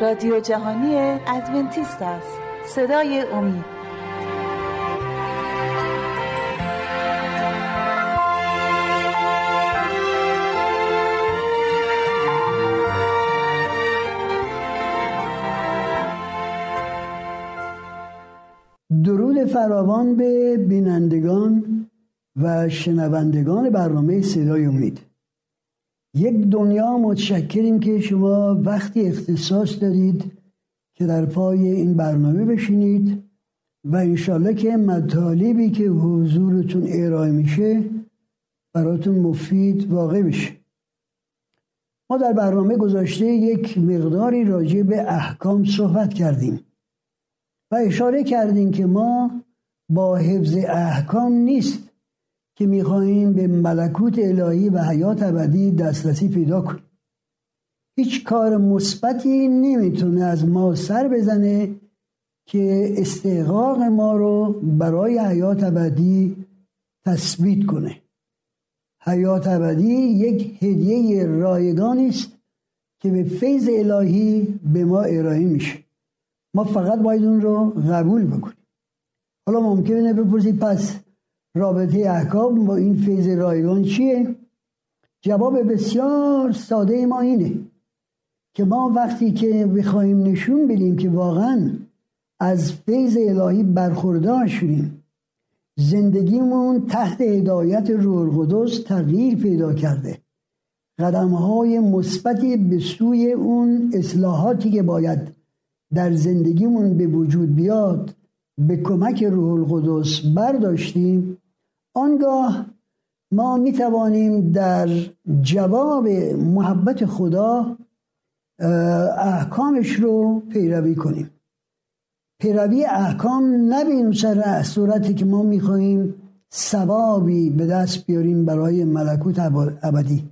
رادیو جهانی ادونتیست است. صدای امید. درود فراوان به بینندگان و شنوندگان برنامه صدای امید. یک دنیا متشکریم که شما وقتی اختصاص دارید که در پای این برنامه بشینید و انشالله که مطالبی که حضورتون ارائه میشه براتون مفید واقع بشه. ما در برنامه گذاشته یک مقداری راجع به احکام صحبت کردیم و اشاره کردیم که ما با حفظ احکام نیست. که می‌خواهیم به ملکوت الهی و حیات ابدی دسترسی پیدا کنیم. هیچ کار مثبتی نمی‌تونه از ما سر بزنه که استحقاق ما رو برای حیات ابدی تثبیت کنه. حیات ابدی یک هدیه رایگانی است که به فیض الهی به ما ارائه میشه. ما فقط باید اون رو قبول بکنیم. حالا ممکنه بپرسید پس رابطه احکام با این فیض رایگان چیه؟ جواب بسیار ساده ما اینه که ما وقتی که بخوایم نشون بدیم که واقعا از فیض الهی برخوردار شدیم زندگیمون تحت هدایت روح القدس تغییر پیدا کرده قدم های مثبتی به سوی اون اصلاحاتی که باید در زندگیمون به وجود بیاد به کمک روح القدس برداشتیم آنگاه ما می توانیم در جواب محبت خدا احکامش رو پیروی کنیم. پیروی احکام به سر صورتی که ما می‌خواهیم ثوابی به دست بیاریم برای ملکوت ابدی.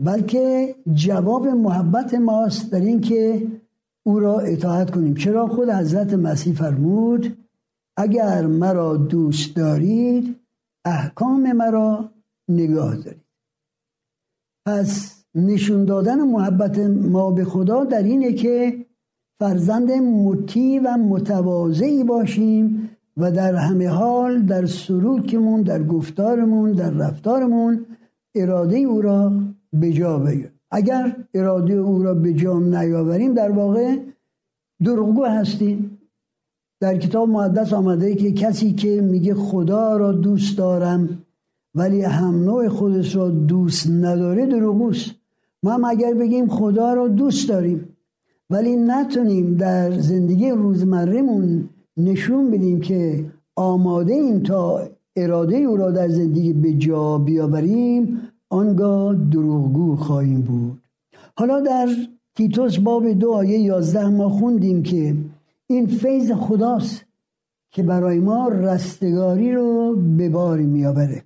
بلکه جواب محبت ماست در این که او را اطاعت کنیم. چرا خود حضرت مسیح فرمود اگر مرا دوست دارید احکام مرا نگاه دارید. پس نشون دادن محبت ما به خدا در اینه که فرزند مطیع و متواضعی باشیم و در همه حال در سلوکمون در گفتارمون در رفتارمون اراده او را به جا بیاریم. اگر اراده او را به جا نیاوریم در واقع دروغگو هستیم. در کتاب مقدس آمده که کسی که میگه خدا را دوست دارم ولی هم نوع خودش را دوست نداره دروغوست ما هم اگر بگیم خدا را دوست داریم ولی نتونیم در زندگی روزمرهمون نشون بدیم که آماده ایم تا اراده او را در زندگی به جا بیاوریم آنگاه دروغگو خواهیم بود. حالا در تیتوس باب دو آیه یازده ما خوندیم که این فیض خداست که برای ما رستگاری رو به باری میآوره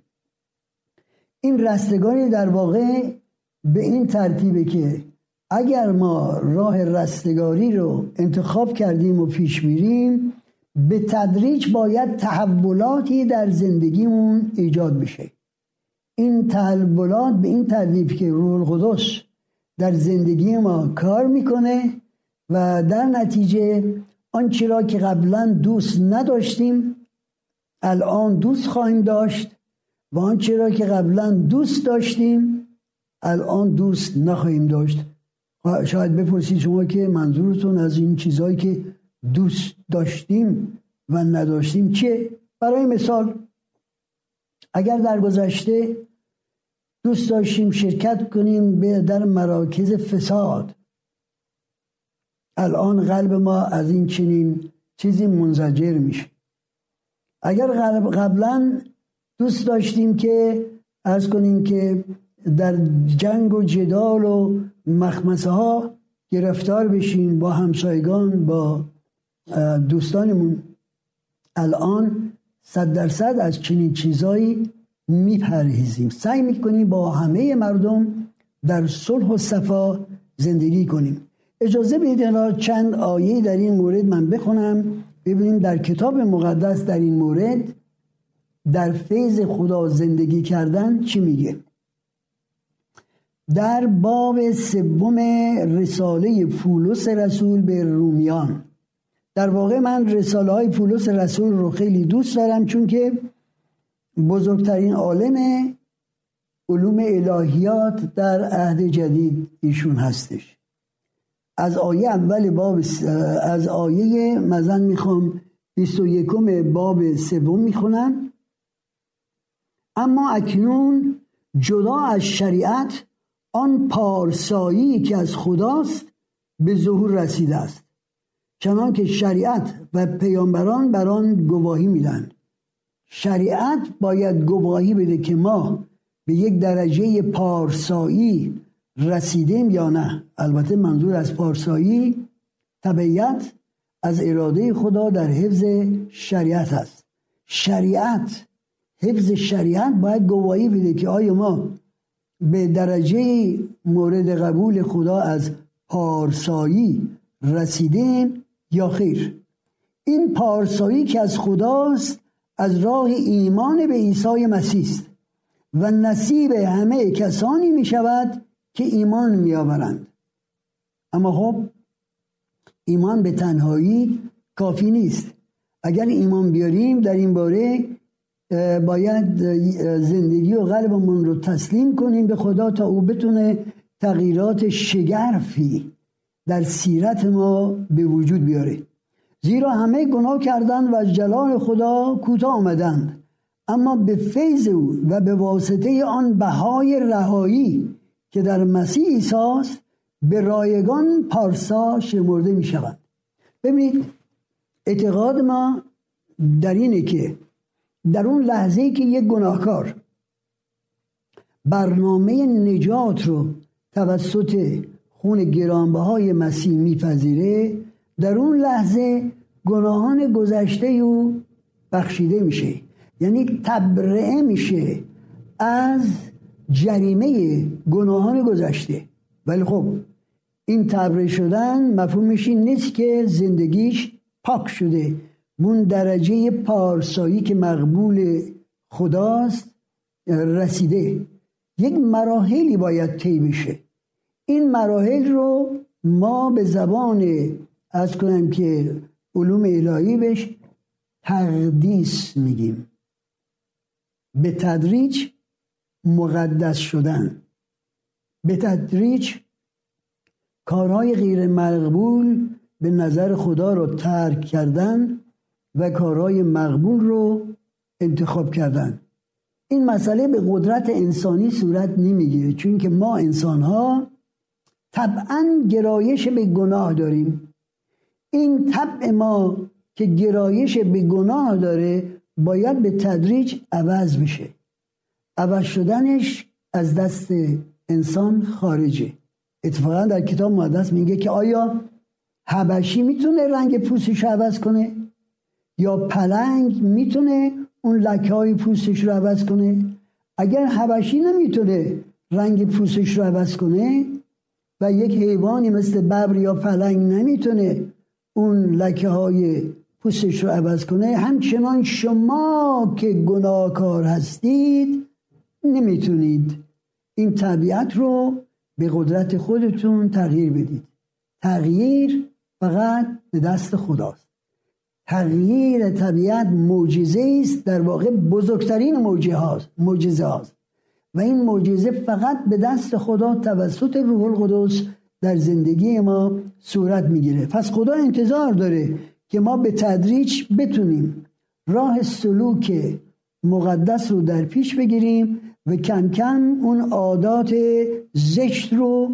این رستگاری در واقع به این ترتیبه که اگر ما راه رستگاری رو انتخاب کردیم و پیش میریم به تدریج باید تحولاتی در زندگیمون ایجاد بشه. این تحولات به این ترتیب که روح القدس در زندگی ما کار می‌کنه و در نتیجه آنچه را که قبلا دوست نداشتیم الان دوست خواهیم داشت و آنچه را که قبلا دوست داشتیم الان دوست نخواهیم داشت شاید بپرسید شما که منظورتون از این چیزهایی که دوست داشتیم و نداشتیم چیه؟ برای مثال اگر در گذشته دوست داشتیم شرکت کنیم به در مراکز فساد الان قلب ما از این چنین چیزی منزجر میشه. اگر قبلا دوست داشتیم که از کنیم که در جنگ و جدال و مخمسه ها گرفتار بشیم با همسایگان با دوستانمون الان صد درصد از چنین چیزایی میپرهیزیم. سعی می‌کنیم با همه مردم در صلح و صفا زندگی کنیم. اجازه بدید چند آیه در این مورد من بخونم. ببینیم در کتاب مقدس در این مورد در فیض خدا زندگی کردن چی میگه؟ در باب سوم رساله پولس رسول به رومیان. در واقع من رساله های پولس رسول رو خیلی دوست دارم چون که بزرگترین عالم علوم الهیات در عهد جدید ایشون هستش. از آیه اول باب از آیه مزن می‌خوام 21 باب سوم می‌خونم. اما اکنون جدا از شریعت آن پارسایی که از خداست به ظهور رسیده است. چنان که شریعت و پیامبران بر آن گواهی میدن. شریعت باید گواهی بده که ما به یک درجه پارسایی رسیدیم یا نه؟ البته منظور از پارسایی طبیعت از اراده خدا در حفظ شریعت است. شریعت حفظ شریعت باید گواهی بده که آیا ما به درجه مورد قبول خدا از پارسایی رسیدیم یا خیر. این پارسایی که از خداست از راه ایمان به عیسی مسیح است و نصیب همه کسانی می شود که ایمان می آورند اما خب ایمان به تنهایی کافی نیست. اگر ایمان بیاریم در این باره باید زندگی و قلبمون رو تسلیم کنیم به خدا تا او بتونه تغییرات شگرفی در سیرت ما به وجود بیاره. زیرا همه گناه کردن و جلال خدا کوتاه آمدند. اما به فیض او و به واسطه آن بهای رهایی که در مسیح ایساست به رایگان پارسا شمرده می شود ببینید اعتقاد ما در اینه که در اون لحظه که یک گناهکار برنامه نجات رو توسط خون گرانبهای مسیح میپذیره در اون لحظه گناهان گذشته او بخشیده میشه. یعنی تبرئه میشه از جریمه گناهان گذشته. ولی خب این تبرئه شدن مفهومش این نیست که زندگیش پاک شده. اون درجه پارسایی که مقبول خداست رسیده. یک مراحلی باید طی بشه. این مراحل رو ما به زبان از کنم که علوم الهی بهش تقدیس میگیم. به تدریج مقدس شدن. به تدریج کارهای غیر مقبول به نظر خدا رو ترک کردن و کارهای مقبول رو انتخاب کردن. این مسئله به قدرت انسانی صورت نمی‌گیره چون که ما انسان ها طبعا گرایش به گناه داریم. این طبع ما که گرایش به گناه داره باید به تدریج عوض بشه. عوض شدنش از دست انسان خارجه. اتفاقا در کتاب مقدس میگه که آیا حبشی می‌تونه رنگ پوستش رو عوض کنه؟ یا پلنگ می‌تونه اون لکه های پوستش رو عوض کنه؟ اگر حبشی نمی‌تونه رنگ پوستش رو عوض کنه و یک حیوانی مثل ببر یا پلنگ نمی‌تونه اون لکه های پوستش رو عوض کنه همچنان شما که گناهکار هستید نمی‌تونید این طبیعت رو به قدرت خودتون تغییر بدید. تغییر فقط به دست خداست. تغییر طبیعت معجزه است در واقع بزرگترین معجزه هاست. و این معجزه فقط به دست خدا توسط روح القدس در زندگی ما صورت می‌گیره. پس خدا انتظار داره که ما به تدریج بتونیم راه سلوک مقدس رو در پیش بگیریم و کم کم اون عادات زشت رو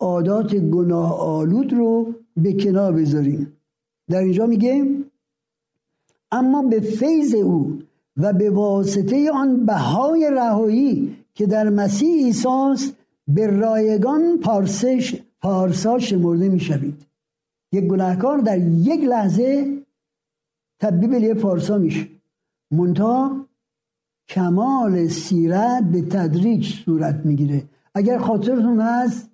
عادات گناه آلود رو به کنار بذاریم. در اینجا میگه اما به فیض او و به واسطه آن بهای رهایی که در مسیح ایساست به رایگان پارسش پارسا شمرده می‌شوید. یک گناهکار در یک لحظه تبدیل به پارسا میشه. منتها کمال سیرت به تدریج صورت می‌گیره. اگر خاطرتون هست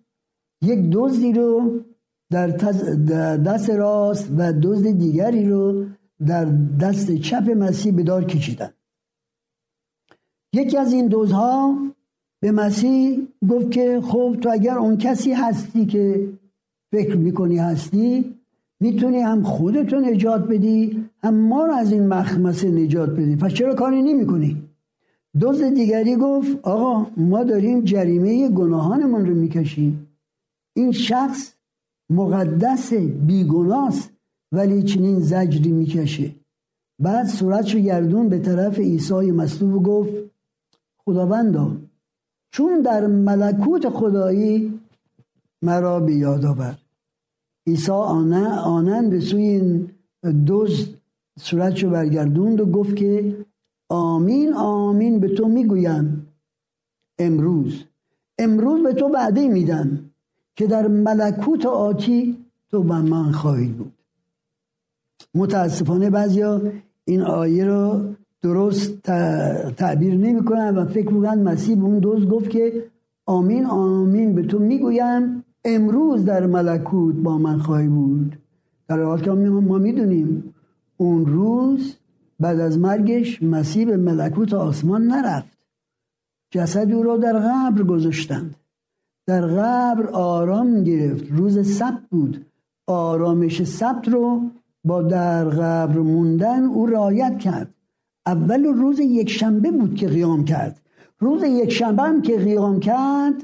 یک دزدی رو در دست راست و دزد دیگری رو در دست چپ مسیح به دار کشیدن. یکی از این دوزها به مسیح گفت که خب تو اگر اون کسی هستی که فکر می‌کنی هستی می‌تونی هم خودتو نجات بدی هم ما رو از این مخمسه نجات بدی. پس چرا کاری نمی‌کنی؟ دوز دیگری گفت آقا ما داریم جریمه گناهانمون رو می‌کشیم. این شخص مقدس بیگناست ولی چنین زجری می‌کشه. بعد صورتش گردون به طرف عیسی مصلوب گفت خداوندا چون در ملکوت خدایی مرا به یاد آورد عیسی آنند به سوی این دوز صورتشو برگردوند و گفت که آمین آمین به تو می‌گویم. امروز امروز به تو وعده میدم که در ملکوت آتی تو به من خواهید بود. متاسفانه بعضیا این آیه رو درست تعبیر نمی‌کنن و فکر می‌کنن مسیح به اون دوست گفت که آمین آمین به تو می‌گویم. امروز در ملکوت با من خواهی بود. در حال که ما می‌دونیم اون روز بعد از مرگش مسیح به ملکوت آسمان نرفت. جسد او را در قبر گذاشتند. در قبر آرام گرفت. روز سبت بود. آرامش سبت رو با در قبر موندن او رایت کرد. اول روز یک شنبه بود که قیام کرد. روز یک شنبه هم که قیام کرد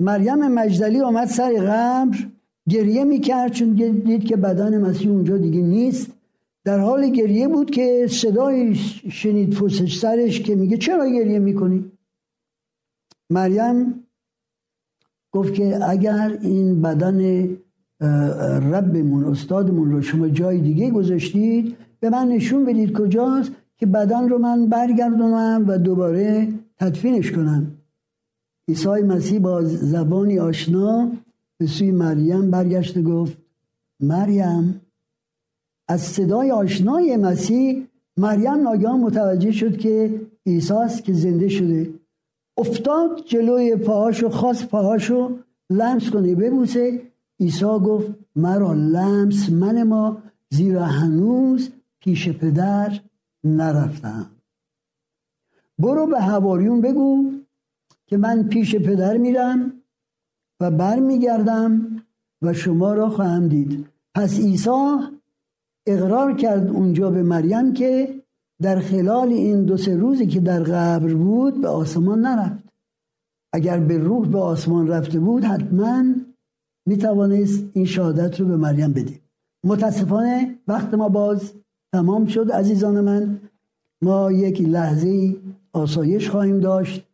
مریم مجدلی آمد سر قبر گریه می‌کرد چون دید که بدن مسیح اونجا دیگه نیست. در حال گریه بود که صدای شنید پوسش سرش که میگه چرا گریه می‌کنی؟ مریم گفت که اگر این بدن ربمون استادمون رو شما جای دیگه گذاشتید به من نشون بدید کجاست که بدن رو من برگردونم و دوباره تدفینش کنم. عیسی مسیح با زبانی آشنا به سوی مریم برگشت و گفت مریم از صدای آشنای مسیح مریم ناگهان متوجه شد که عیسی که زنده شده. افتاد جلوی پاهاشو خواست پاهاشو لمس کنه ببوسه. عیسی گفت مرا لمس من ما زیرا هنوز پیش پدر نرفتم. برو به هواریون بگو که من پیش پدر میرم و بر میگردم و شما را خواهم دید. پس عیسی اقرار کرد اونجا به مریم که در خلال این دو سه روزی که در قبر بود به آسمان نرفت. اگر به روح به آسمان رفته بود حتما می توانست این شهادت رو به مریم بده. متاسفانه وقت ما باز تمام شد عزیزان من. ما یک لحظه آسایش خواهیم داشت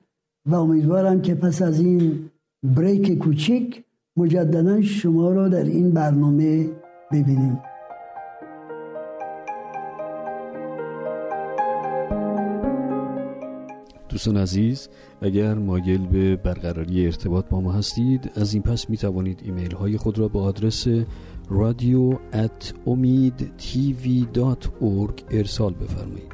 و امیدوارم که پس از این بریک کوچیک مجددا شما را در این برنامه ببینیم. دوستان عزیز اگر مایل به برقراری ارتباط با ما هستید از این پس می توانید ایمیل های خود را به آدرس رادیو ارسال بفرمایید.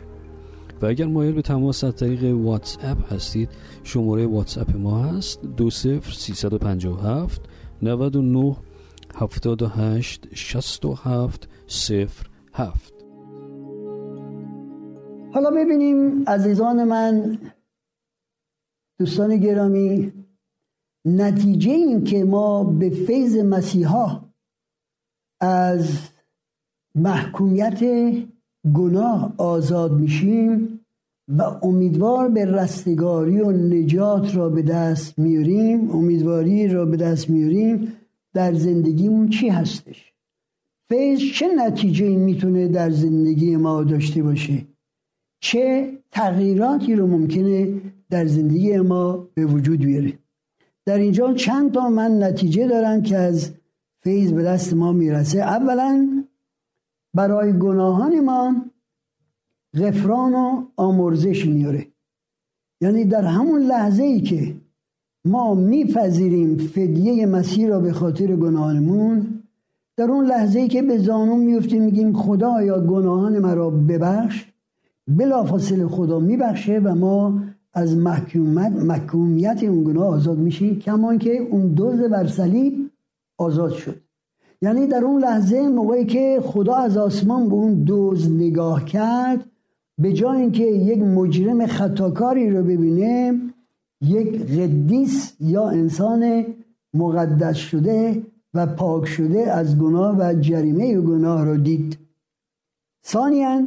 و اگر مایل به تماس از طریق واتس اپ هستید شماره واتس اپ ما هست دو سفر سیصد و پنجاه هفت نود و نه هفتاد و هشت شست و هفت سفر هفت. حالا ببینیم عزیزان من دوستان گرامی نتیجه این که ما به فیض مسیحا از محکومیت گناه آزاد میشیم و امیدوار به رستگاری و نجات را به دست میاریم امیدواری را به دست میاریم در زندگیمون چی هستش؟ فیض چه نتیجه می‌تونه در زندگی ما داشته باشه؟ چه تغییراتی رو ممکنه در زندگی ما به وجود بیاره. در اینجا چند تا من نتیجه دارم که از فیض به دست ما می‌رسه. اولا برای گناهان ما غفران و آمرزش میاره. یعنی در همون لحظه ای که ما میپذیریم فدیه مسیح را به خاطر گناهانمون در اون لحظه ای که به زانون میفتیم میگیم خدا یا گناهان مرا ببخش. بلافاصله خدا میبخشه و ما از محکومیت, محکومیت اون گناه آزاد میشیم کمان که اون دوز بر صلیب آزاد شد. یعنی در اون لحظه موقعی که خدا از آسمان به اون دوز نگاه کرد به جای اینکه یک مجرم خطاکاری رو ببینه یک قدیس یا انسان مقدس شده و پاک شده از گناه و جریمه گناه را دید. ثانیا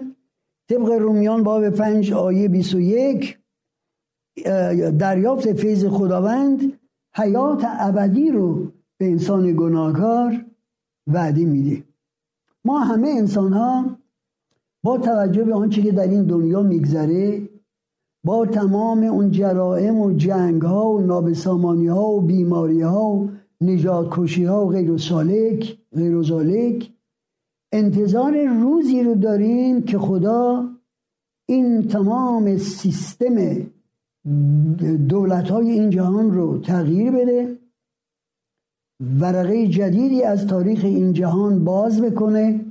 طبق رومیان باب پنج آیه 21 دریافت فیض خداوند حیات ابدی رو به انسان گناهکار وعده میده. ما همه انسان ها با توجه به آنچه که در این دنیا میگذره با تمام اون جرائم و جنگ ها و نابسامانی ها و بیماری ها و نجات کشی ها و غیر و سالک غیر و سالک انتظار روزی رو داریم که خدا این تمام سیستم دولت های این جهان رو تغییر بده ورقه جدیدی از تاریخ این جهان باز بکنه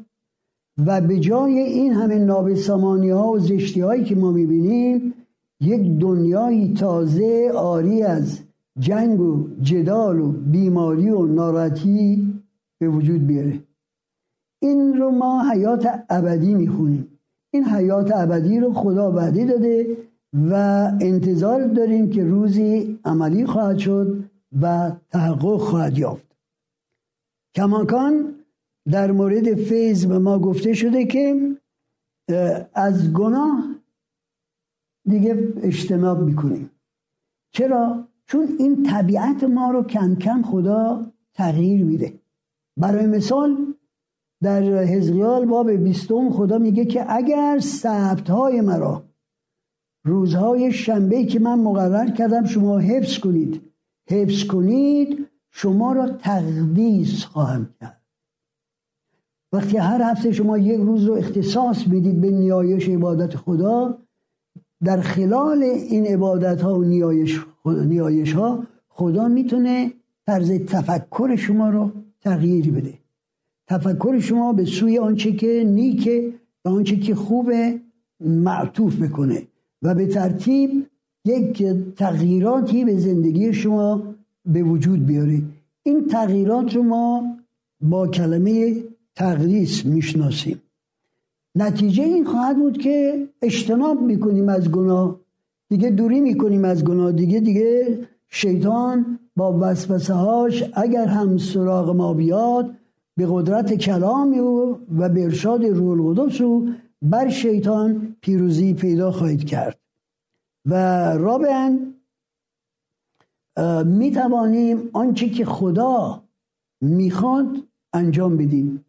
و به جای این همه نابسامانی ها و زشتی هایی که ما می‌بینیم یک دنیای تازه آری از جنگ و جدال و بیماری و ناراحتی به وجود بیاره. این رو ما حیات ابدی می‌خونیم. این حیات ابدی رو خدا وعده داده و انتظار داریم که روزی عملی خواهد شد و تحقق خواهد یافت. کماکان در مورد فیض به ما گفته شده که از گناه دیگه اجتناب می‌کنیم. چرا؟ چون این طبیعت ما رو کم کم خدا تغییر میده. برای مثال در حزقیال باب بیستم خدا میگه که اگر سبت های مرا روزهای شنبه که من مقرر کردم شما حفظ کنید. حفظ کنید شما را تقدیس خواهم کرد. وقتی هر هفته شما یک روز رو اختصاص می‌دید به نیایش عبادت خدا در خلال این عبادت ها و نیایش, نیایش ها خدا می‌تونه طرز تفکر شما رو تغییر بده. تفکر شما به سوی آنچه که نیکه و آنچه که خوبه معطوف بکنه. و به ترتیب یک تغییراتی به زندگی شما به وجود بیاره. این تغییرات رو ما با کلمه تقدیس می‌شناسیم. نتیجه این خواهد بود که اجتناب می‌کنیم از گناه. دیگه دوری می‌کنیم از گناه. دیگه دیگه شیطان با وسوسه هاش اگر هم سراغ ما بیاد به قدرت کلامی و و به ارشاد روح القدس و بر شیطان پیروزی پیدا خواهید کرد. و رابعا می توانیم آنچه که خدا می‌خواد انجام بدیم.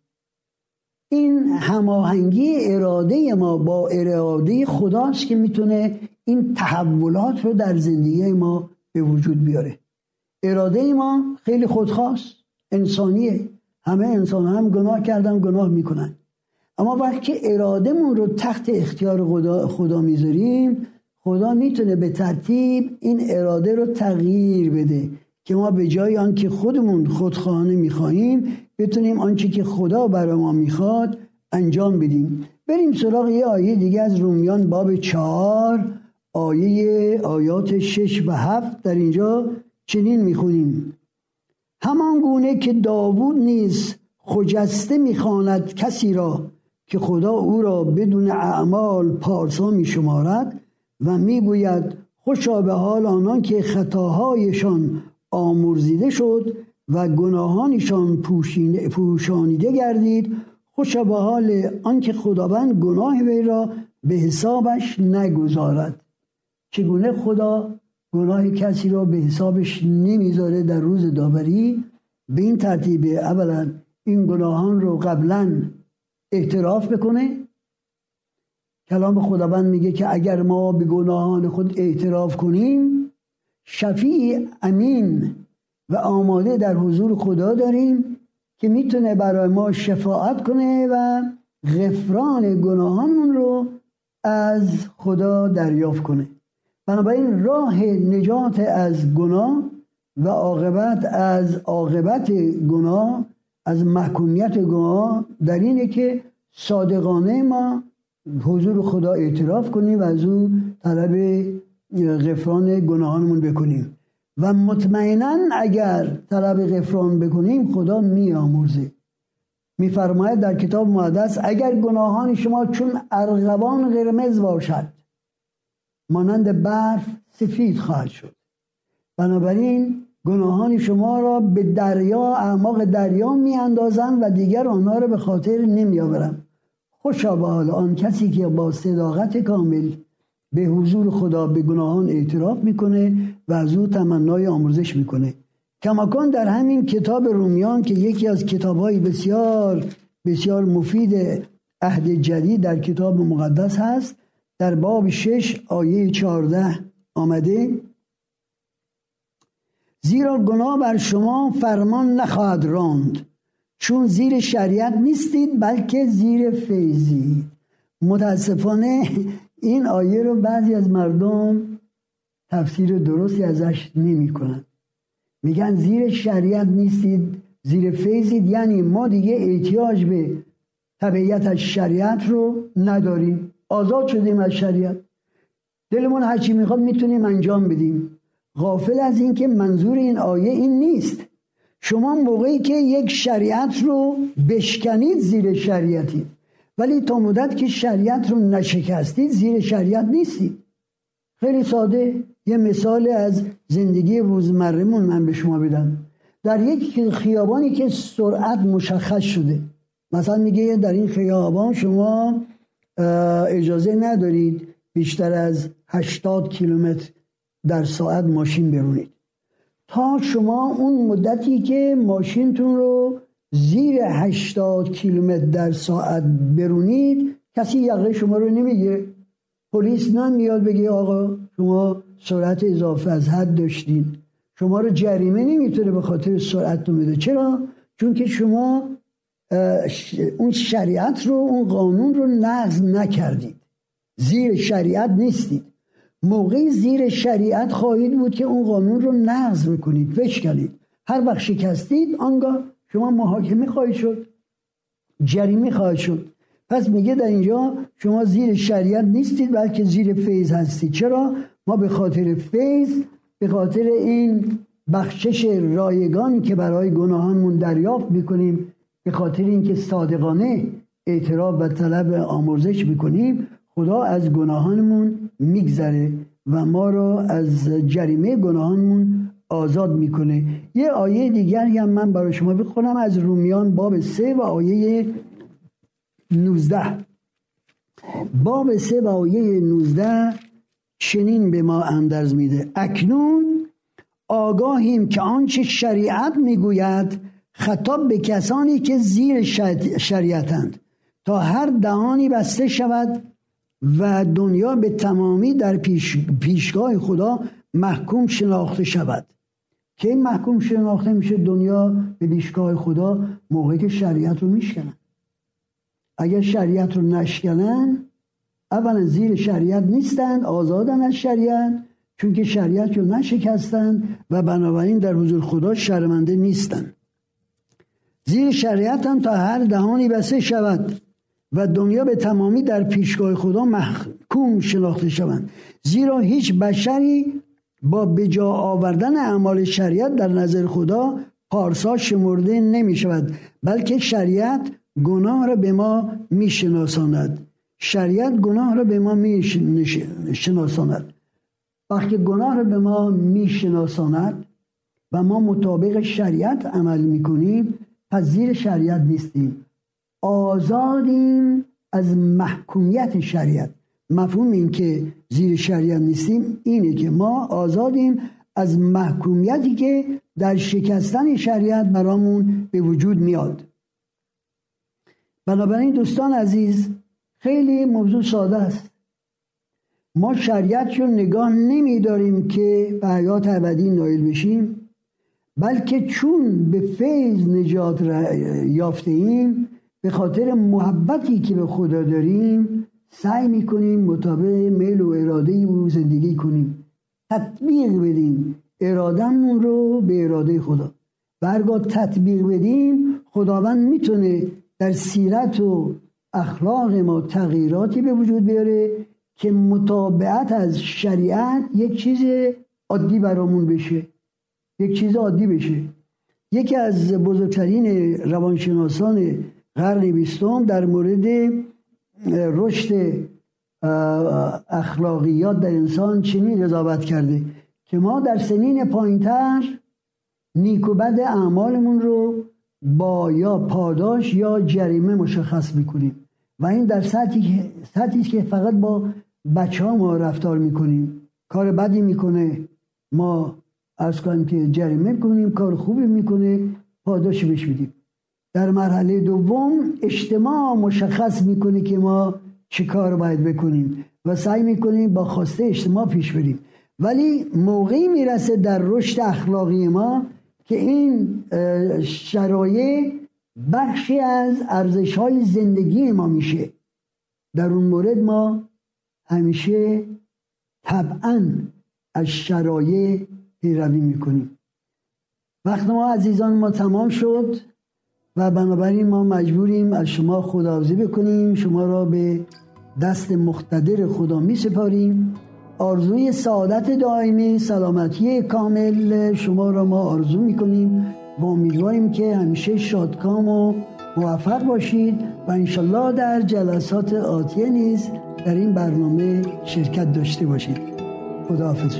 این هماهنگی اراده ما با اراده خداست که می‌تونه این تحولات رو در زندگی ما به وجود بیاره. اراده ما خیلی خودخواست انسانیه. همه انسان هم گناه کردن گناه می‌کنن. اما وقتی ارادهمون رو تحت اختیار خدا, خدا می‌ذاریم خدا می‌تونه به ترتیب این اراده رو تغییر بده که ما به جای آنکه خودمون خودخواهانه می‌خواهیم بتونیم آنچه که خدا برای ما می‌خواد انجام بدیم. بریم سراغ یه آیه دیگه از رومیان باب چهار آیه آیات شش و هفت. در اینجا چنین می‌خونیم. همان گونه که داوود نیز خجسته می‌خواند کسی را که خدا او را بدون اعمال پارسا میشمارد و می‌گوید خوشا به حال آنان که خطاهایشان آمرزیده شد و گناهانشان پوشانیده گردید خوشا به حال آنکه خداوند گناه وی را به حسابش نگذارد. چگونه خدا گناه کسی را به حسابش نمی‌ذاره در روز داوری؟ به این ترتیب اولا این گناهان رو قبلا اعتراف بکنه. کلام خداوند میگه که اگر ما به گناهان خود اعتراف کنیم شفیع امین و آماده در حضور خدا داریم که می‌تونه برای ما شفاعت کنه و غفران گناهانمون رو از خدا دریافت کنه. بنابراین راه نجات از گناه و عاقبت از عاقبت گناه از محکومیت گناه در اینه که صادقانه ما حضور خدا اعتراف کنیم و از او طلب غفران گناهانمون بکنیم. و مطمئنا اگر طلب غفران بکنیم خدا میآمرزه. میفرماید در کتاب مقدس اگر گناهان شما چون ارغوان قرمز باشد مانند برف سفید خواهد شد. بنابراین گناهان شما را به دریا اعماق دریا میاندازند و دیگر آنها را به خاطر نمیآورند خوشا به حال آن کسی که با صداقت کامل به حضور خدا به گناهان اعتراف می‌کنه و از او تمنای آموزش می‌کنه. کماکان در همین کتاب رومیان که یکی از کتاب های بسیار بسیار مفید عهد جدید در کتاب مقدس هست در باب شش آیه چهارده آمده زیرا گناه بر شما فرمان نخواهد راند. چون زیر شریعت نیستید بلکه زیر فیضید متاسفانه این آیه رو بعضی از مردم تفسیر درستی ازش نمی کنند میگن زیر شریعت نیستید زیر فیضید یعنی ما دیگه احتیاج به طبعیت از شریعت رو نداریم. آزاد شدیم از شریعت. دلمون هرچی می‌خواد می‌تونیم انجام بدیم. غافل از اینکه منظور این آیه این نیست. شما موقعی که یک شریعت رو بشکنید زیر شریعتی. ولی تا مدت که شریعت رو نشکستید زیر شریعت نیستید. خیلی ساده. یه مثال از زندگی روزمرهمون من به شما بدم. در یک خیابانی که سرعت مشخص شده. مثلا میگه در این خیابان شما اجازه ندارید بیشتر از 80 کیلومتر در ساعت ماشین برونید تا شما اون مدتی که ماشینتون رو زیر 80 کیلومتر در ساعت برونید کسی یقه شما رو نمیگه. پلیس نمیاد بگه آقا شما سرعت اضافه از حد داشتین. شما رو جریمه نمی‌تونه به خاطر سرعت میده چرا؟ چون که شما اون شریعت رو اون قانون رو نقض نکردید. زیر شریعت نیستید. موقعی زیر شریعت خواهید بود که اون قانون رو نقض می‌کنید. بشکنید. هر وقت شکستید آنگاه شما محاکمه خواهید شد. جریمه خواهد شد. پس میگه در اینجا شما زیر شریعت نیستید بلکه زیر فیض هستید. چرا؟ ما به خاطر فیض به خاطر این بخشش رایگان که برای گناهانمون دریافت می‌کنیم به خاطر اینکه صادقانه اعتراف و طلب آمرزش می‌کنیم خدا از گناهانمون میگذره و ما را از جریمه گناهانمون آزاد می‌کنه. یه آیه دیگری هم من برای شما بخونم از رومیان باب سه و آیه 19 باب سه و آیه 19 چنین به ما اندرز میده. اکنون آگاهیم که آنچه شریعت می‌گوید خطاب به کسانی که زیر شریعتند تا هر دهانی بسته شود و دنیا به تمامی در پیش، پیشگاه خدا محکوم شناخته شود. که این محکوم شناخته میشه دنیا به پیشگاه خدا موقعی که شریعت رو میشکنن. اگر شریعت رو نشکنن اولا زیر شریعت نیستند آزادن از شریعت چون که شریعت رو نشکستند و بنابراین در حضور خدا شرمنده نیستند زیر شریعت هم تا هر دهانی بسته شود. و دنیا به تمامی در پیشگاه خدا محکوم شناخته شوند. زیرا هیچ بشری با بجا آوردن اعمال شریعت در نظر خدا پارسا شمرده نمی شود بلکه شریعت گناه را به ما می شناساند. شریعت گناه را به ما می شناساند. وقتی گناه را به ما می شناساند و ما مطابق شریعت عمل می کنیم پس زیر شریعت نیستیم. آزادیم از محکومیت شریعت. مفهوم این که زیر شریعت نیستیم اینه که ما آزادیم از محکومیتی که در شکستن شریعت برامون به وجود میاد. بنابراین دوستان عزیز خیلی موضوع ساده است. ما شریعت رو نگاه نمیداریم که به حیات ابدی نایل بشیم بلکه چون به فیض نجات یافته ایم به خاطر محبتی که به خدا داریم سعی می‌کنیم مطابق میل و اراده او زندگی کنیم. تطبیق بدیم. ارادهمون رو به اراده خدا. و تطبیق بدیم خداوند می‌تونه در سیرت و اخلاق ما تغییراتی به وجود بیاره که مطابعت از شریعت یک چیز عادی برامون بشه. یک چیز عادی بشه. یکی از بزرگترین روانشناسان قرن بیستم در مورد رشد اخلاقیات در انسان چنین قضاوت کرده که ما در سنین پایینتر نیک و بد اعمالمون رو با یا پاداش یا جریمه مشخص می‌کنیم. و این در سطحی سطحی که فقط با بچه ها ما رفتار می‌کنیم. کار بدی می‌کنه ما از کنیم که جریمه کنیم کار خوبی می‌کنه پاداش بهش میدیم. در مرحله دوم اجتماع مشخص می‌کنه که ما چه کار باید بکنیم و سعی می‌کنیم با خواسته اجتماع پیش بریم. ولی موقعی می‌رسه در رشد اخلاقی ما که این شرایط بخشی از ارزش های زندگی ما میشه. در اون مورد ما همیشه طبعا از شرایط پیروی می‌کنیم. وقت ما عزیزان ما تمام شد. و بنابراین ما مجبوریم از شما خداحافظی بکنیم. شما را به دست مختدر خدا می سپاریم. آرزوی سعادت دائمی سلامتی کامل شما را ما آرزو می کنیم و امیدواریم که همیشه شادکام و موفق باشید و انشالله در جلسات آتیه نیز در این برنامه شرکت داشته باشید. خداحافظ.